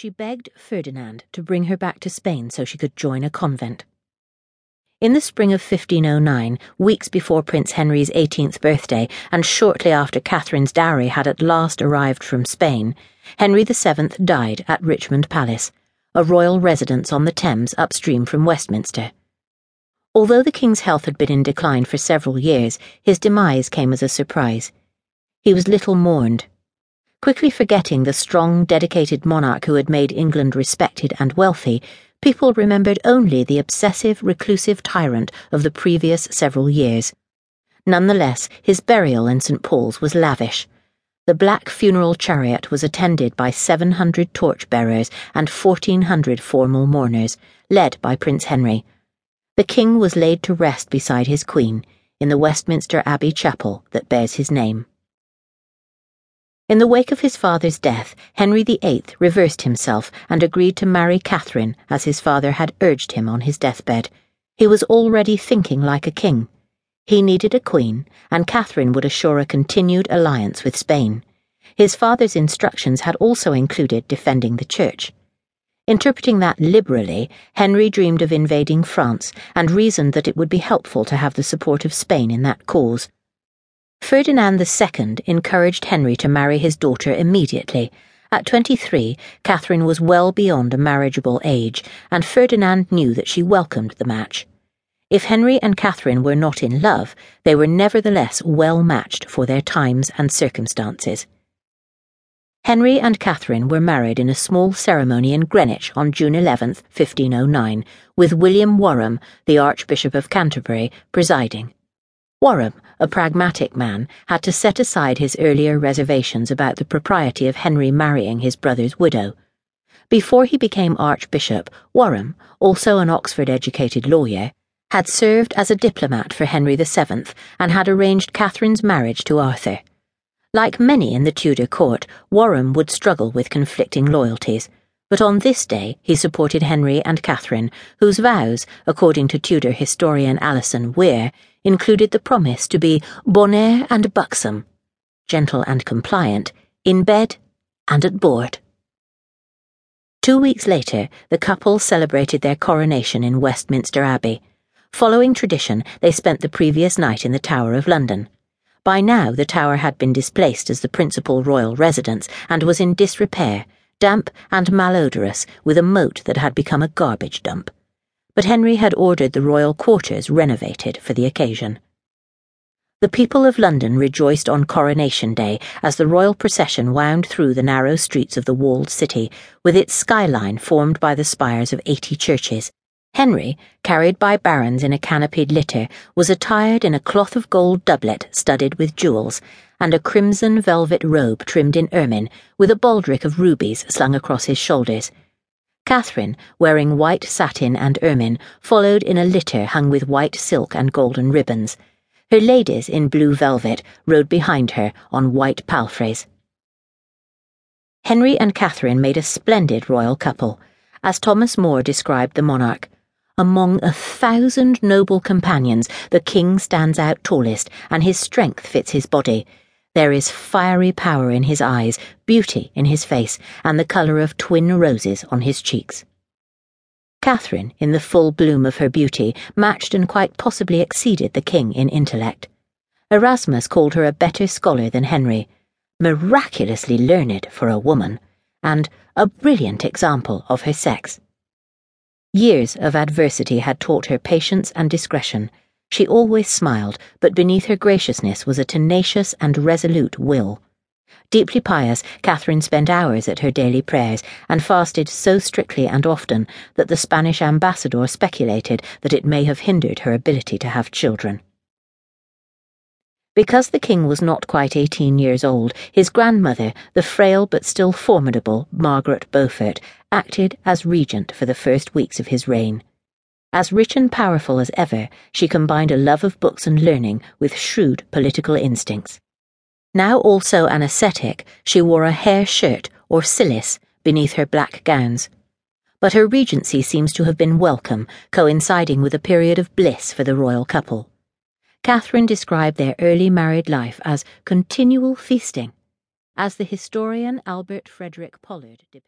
she begged Ferdinand to bring her back to Spain so she could join a convent. In the spring of 1509, weeks before Prince Henry's 18th birthday and shortly after Catherine's dowry had at last arrived from Spain, Henry VII died at Richmond Palace, a royal residence on the Thames upstream from Westminster. Although the king's health had been in decline for several years, his demise came as a surprise. He was little mourned. Quickly forgetting the strong, dedicated monarch who had made England respected and wealthy, people remembered only the obsessive, reclusive tyrant of the previous several years. Nonetheless, his burial in St. Paul's was lavish. The black funeral chariot was attended by 700 torchbearers and 1,400 formal mourners, led by Prince Henry. The king was laid to rest beside his queen in the Westminster Abbey chapel that bears his name. In the wake of his father's death, Henry VIII reversed himself and agreed to marry Catherine as his father had urged him on his deathbed. He was already thinking like a king. He needed a queen, and Catherine would assure a continued alliance with Spain. His father's instructions had also included defending the church. Interpreting that liberally, Henry dreamed of invading France and reasoned that it would be helpful to have the support of Spain in that cause. Ferdinand II encouraged Henry to marry his daughter immediately. At 23, Catherine was well beyond a marriageable age, and Ferdinand knew that she welcomed the match. If Henry and Catherine were not in love, they were nevertheless well matched for their times and circumstances. Henry and Catherine were married in a small ceremony in Greenwich on June 11, 1509, with William Warham, the Archbishop of Canterbury, presiding. Warham, a pragmatic man, had to set aside his earlier reservations about the propriety of Henry marrying his brother's widow. Before he became Archbishop, Warham, also an Oxford educated lawyer, had served as a diplomat for Henry VII and had arranged Catherine's marriage to Arthur. Like many in the Tudor court, Warham would struggle with conflicting loyalties. But on this day, he supported Henry and Catherine, whose vows, according to Tudor historian Alison Weir, included the promise to be bonair and buxom, gentle and compliant, in bed and at board. Two weeks later, the couple celebrated their coronation in Westminster Abbey. Following tradition, they spent the previous night in the Tower of London. By now, the tower had been displaced as the principal royal residence and was in disrepair, damp and malodorous, with a moat that had become a garbage dump but Henry had ordered the royal quarters renovated for the occasion. The people of London rejoiced on Coronation Day as the royal procession wound through the narrow streets of the walled city, with its skyline formed by the spires of eighty churches. Henry, carried by barons in a canopied litter, was attired in a cloth of gold doublet studded with jewels, and a crimson velvet robe trimmed in ermine, with a baldric of rubies slung across his shoulders. Catherine, wearing white satin and ermine, followed in a litter hung with white silk and golden ribbons. Her ladies in blue velvet rode behind her on white palfreys. Henry and Catherine made a splendid royal couple, as Thomas More described the monarch. Among a thousand noble companions, the king stands out tallest, and his strength fits his body. There is fiery power in his eyes, beauty in his face, and the colour of twin roses on his cheeks. Catherine, in the full bloom of her beauty, matched and quite possibly exceeded the king in intellect. Erasmus called her a better scholar than Henry, miraculously learned for a woman, and a brilliant example of her sex. Years of adversity had taught her patience and discretion she always smiled, but beneath her graciousness was a tenacious and resolute will. Deeply pious, Catherine spent hours at her daily prayers and fasted so strictly and often that the Spanish ambassador speculated that it may have hindered her ability to have children. Because the king was not quite eighteen years old, his grandmother, the frail but still formidable Margaret Beaufort, acted as regent for the first weeks of his reign. As rich and powerful as ever, she combined a love of books and learning with shrewd political instincts. Now also an ascetic, she wore a hair shirt or cilice beneath her black gowns. But her regency seems to have been welcome, coinciding with a period of bliss for the royal couple. Catherine described their early married life as continual feasting, as the historian Albert Frederick Pollard depicted.